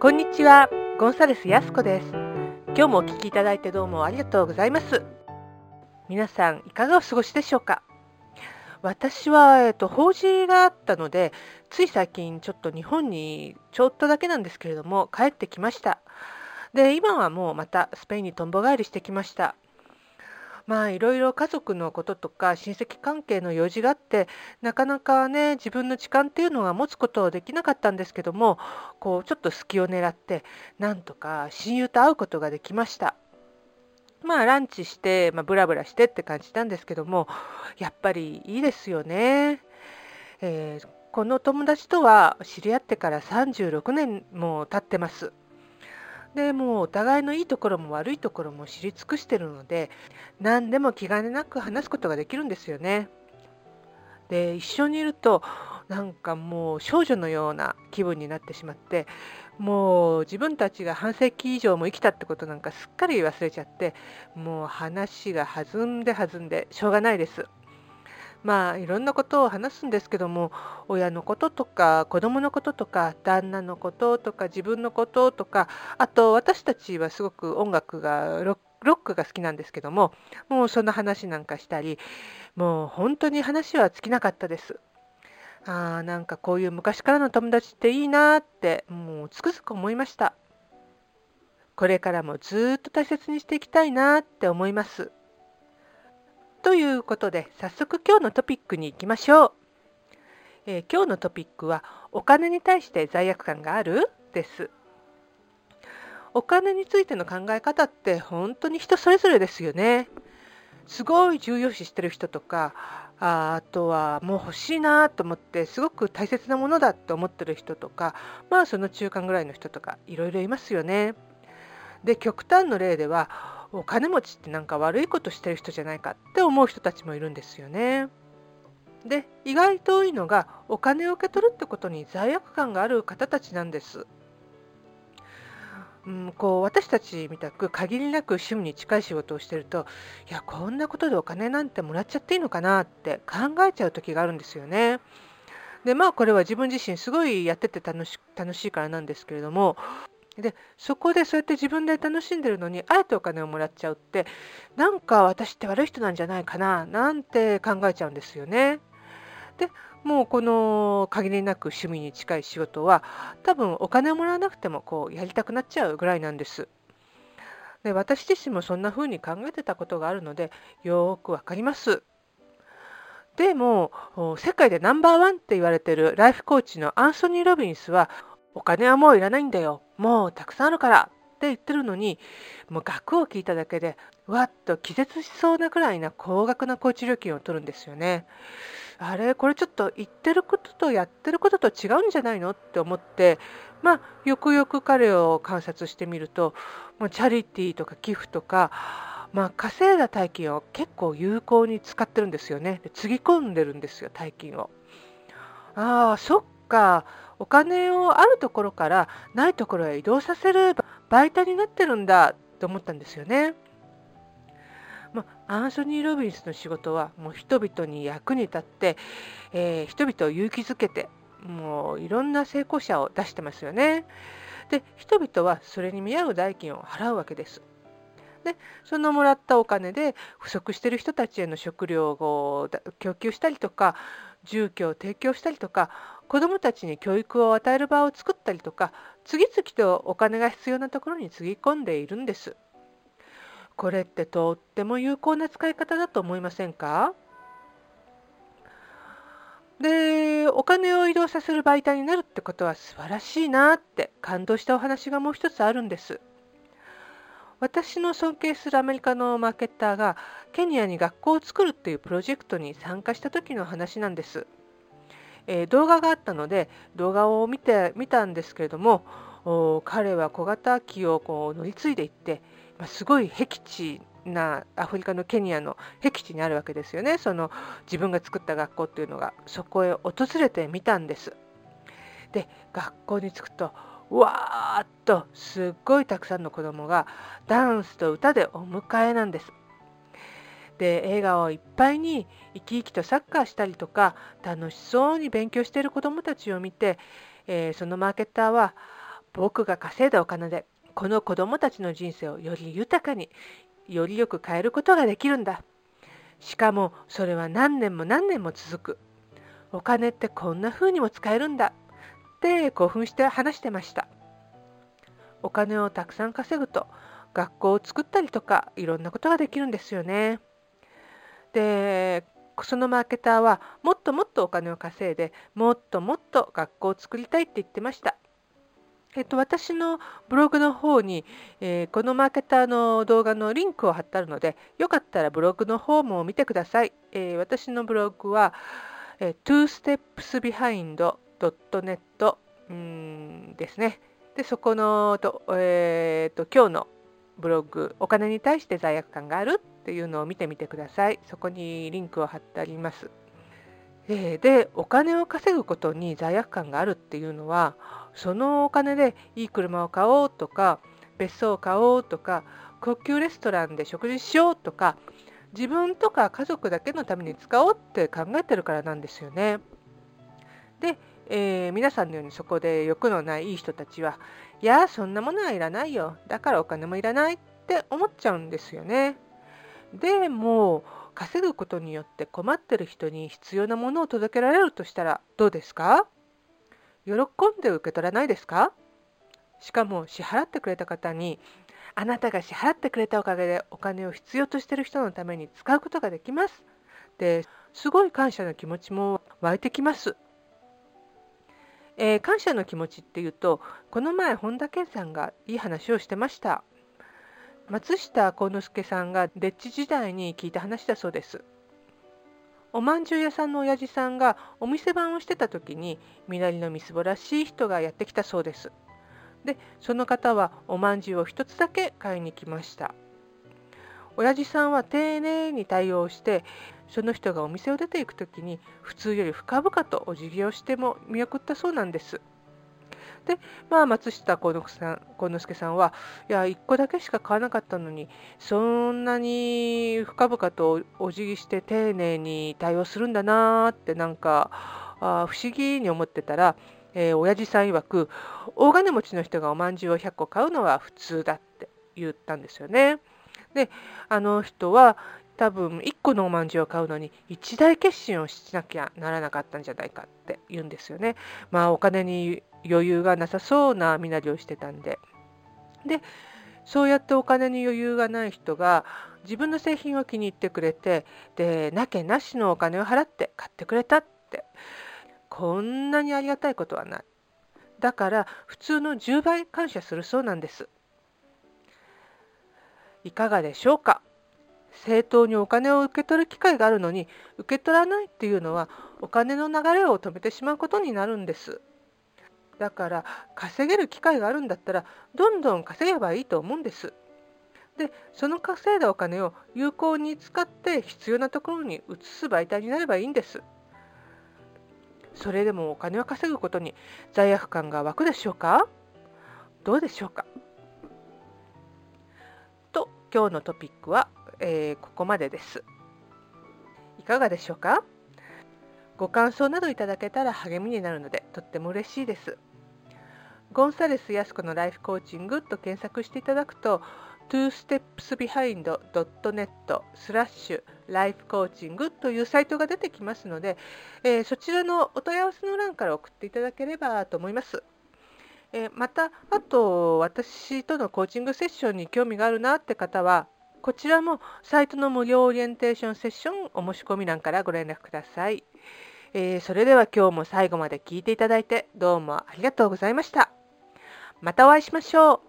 こんにちは、ゴンサレスやすこです。今日もお聞きいただいてどうもありがとうございます。皆さんいかがお過ごしでしょうか？私は、えっと、法事があったので、つい最近ちょっと日本にちょっとだけなんですけれども帰ってきました。で、今はもうまたスペインにとんぼ返りしてきました。まあいろいろ家族のこととか親戚関係の用事があってなかなかね自分の時間っていうのは持つことはできなかったんですけどもこうちょっと隙を狙ってなんとか親友と会うことができました。まあランチして、まあ、ブラブラしてって感じなんですけどもやっぱりいいですよね。えー、この友達とは知り合ってから36年も経ってます。でもうお互いのいいところも悪いところも知り尽くしてるので何でも気兼ねなく話すことができるんですよね。で一緒にいるとなんかもう少女のような気分になってしまってもう自分たちが半世紀以上も生きたってことなんかすっかり忘れちゃってもう話が弾んで弾んでしょうがないです。まあいろんなことを話すんですけども親のこととか子供のこととか旦那のこととか自分のこととかあと私たちはすごく音楽がロックが好きなんですけどももうその話なんかしたりもう本当に話は尽きなかったです。あーなんかこういう昔からの友達っていいなってもうつくづく思いました。これからもずっと大切にしていきたいなって思います。ということで早速今日のトピックに行きましょう、えー、今日のトピックはお金に対して罪悪感がある？です。お金についての考え方って本当に人それぞれですよね。すごい重要視してる人とかああとはもう欲しいなと思ってすごく大切なものだと思ってる人とかまあその中間ぐらいの人とかいろいろいますよね。で極端の例ではお金持ちってなんか悪いことしてる人じゃないかって思う人たちもいるんですよね。で意外と多いのがお金を受け取るってことに罪悪感がある方たちなんです。うん、こう私たちみたく限りなく趣味に近い仕事をしてるといやこんなことでお金なんてもらっちゃっていいのかなって考えちゃう時があるんですよね。でまあこれは自分自身すごいやってて楽し楽しいからなんですけれどもでそこでそうやって自分で楽しんでるのにあえてお金をもらっちゃうってなんか私って悪い人なんじゃないかななんて考えちゃうんですよね。でもうこの限りなく趣味に近い仕事は多分お金をもらわなくてもこうやりたくなっちゃうぐらいなんです。で私自身もそんな風に考えてたことがあるのでよくわかります。でも世界でナンバーワンって言われてるライフコーチのアンソニー・ロビンスはお金はもういらないんだよもうたくさんあるからって言ってるのにもう額を聞いただけでわっと気絶しそうなくらいな高額なコーチ料金を取るんですよね。あれこれちょっと言ってることとやってることと違うんじゃないのって思ってまあよくよく彼を観察してみるともうチャリティーとか寄付とかまあ、稼いだ大金を結構有効に使ってるんですよね。つぎ込んでるんですよ大金を。ああそっかお金をあるところからないところへ移動させる媒体になってるんだと思ったんですよね。ま、アンソニー・ロビンスの仕事はもう人々に役に立って、えー、人々を勇気づけてもういろんな成功者を出してますよね。で人々はそれに見合う代金を払うわけです。でそのもらったお金で不足している人たちへの食料を供給したりとか住居を提供したりとか子どもたちに教育を与える場を作ったりとか次々とお金が必要なところにつぎ込んでいるんです。これってとっても有効な使い方だと思いませんか？でお金を移動させる媒体になるってことは素晴らしいなって感動したお話がもう一つあるんです。私の尊敬するアメリカのマーケッターがケニアに学校を作るっていうプロジェクトに参加した時の話なんです。えー、動画があったので動画を見て見たんですけれども彼は小型機をこう乗り継いでいって、まあ、すごい僻地なアフリカのケニアの僻地にあるわけですよねその自分が作った学校っていうのがそこへ訪れてみたんです。で学校に着くとわーっとすっごいたくさんの子供がダンスと歌でお迎えなんです。で笑顔いっぱいに生き生きとサッカーしたりとか楽しそうに勉強している子どもたちを見て、えー、そのマーケターは僕が稼いだお金でこの子供たちの人生をより豊かによりよく変えることができるんだ。しかもそれは何年も何年も続く。お金ってこんな風にも使えるんだ。って興奮して話してました。お金をたくさん稼ぐと学校を作ったりとかいろんなことができるんですよね。でそのマーケターはもっともっとお金を稼いでもっともっと学校を作りたいって言ってましたえっと、私のブログの方に、えー、このマーケターの動画のリンクを貼ってあるので、よかったらブログの方も見てください。えー、私のブログは、えー、twostepsbehind.net うんですね。で、そこのと、えーと、今日のブログ、お金に対して罪悪感があるっていうのを見てみてください。そこにリンクを貼ってあります。えー、で、お金を稼ぐことに罪悪感があるっていうのは、そのお金でいい車を買おうとか別荘を買おうとか高級レストランで食事しようとか自分とか家族だけのために使おうって考えてるからなんですよね。で、えー、皆さんのようにそこで欲のないいい人たちはいやそんなものはいらないよだからお金もいらないって思っちゃうんですよね。でも稼ぐことによって困ってる人に必要なものを届けられるとしたらどうですか？喜んで受け取らないですか？しかも支払ってくれた方にあなたが支払ってくれたおかげでお金を必要としてる人のために使うことができます。ですごい感謝の気持ちも湧いてきます。えー、感謝の気持ちっていうとこの前本田健さんがいい話をしてました。松下幸之助さんがデッチ時代に聞いた話だそうですおまんじゅう屋さんの親父さんがお店番をしてた時に身なりのみすぼらしい人がやってきたそうです。でその方はおまんじゅうを一つだけ買いに来ました。親父さんは丁寧に対応してその人がお店を出ていく時に普通より深々とお辞儀をしても見送ったそうなんです。で、まあ、松下幸之さん幸之助さんは、いや、1個だけしか買わなかったのに、そんなに深々とお辞儀して丁寧に対応するんだなってなんかあ不思議に思ってたら、えー、親父さん曰く大金持ちの人がおまんじゅうを100個買うのは普通だって言ったんですよね。であの人は多分1個のおまんじゅうを買うのに一大決心をしなきゃならなかったんじゃないかって言うんですよね。まあお金に余裕がなさそうな身なりをしてたんで。でそうやってお金に余裕がない人が自分の製品を気に入ってくれてでなけなしのお金を払って買ってくれたって。こんなにありがたいことはない。だから普通の10倍感謝するそうなんです。いかがでしょうか？正当にお金を受け取る機会があるのに受け取らないっていうのはお金の流れを止めてしまうことになるんです。だから稼げる機会があるんだったらどんどん稼げばいいと思うんです。でその稼いだお金を有効に使って必要なところに移す媒体になればいいんです。それでもお金を稼ぐことに罪悪感が湧くでしょうか？どうでしょうか？と今日のトピックは、えー、ここまでです。いかがでしょうか？ご感想などいただけたら励みになるのでとっても嬉しいです。ゴンサレス・ヤスコのライフコーチングと検索していただくと twostepsbehind.net スラッシュライフコーチングというサイトが出てきますので、えー、そちらのお問い合わせの欄から送っていただければと思います。えー、また、あと私とのコーチングセッションに興味があるなって方は、こちらもサイトの無料オリエンテーションセッションお申し込み欄からご連絡ください。えー、それでは今日も最後まで聞いていただいてどうもありがとうございました。またお会いしましょう。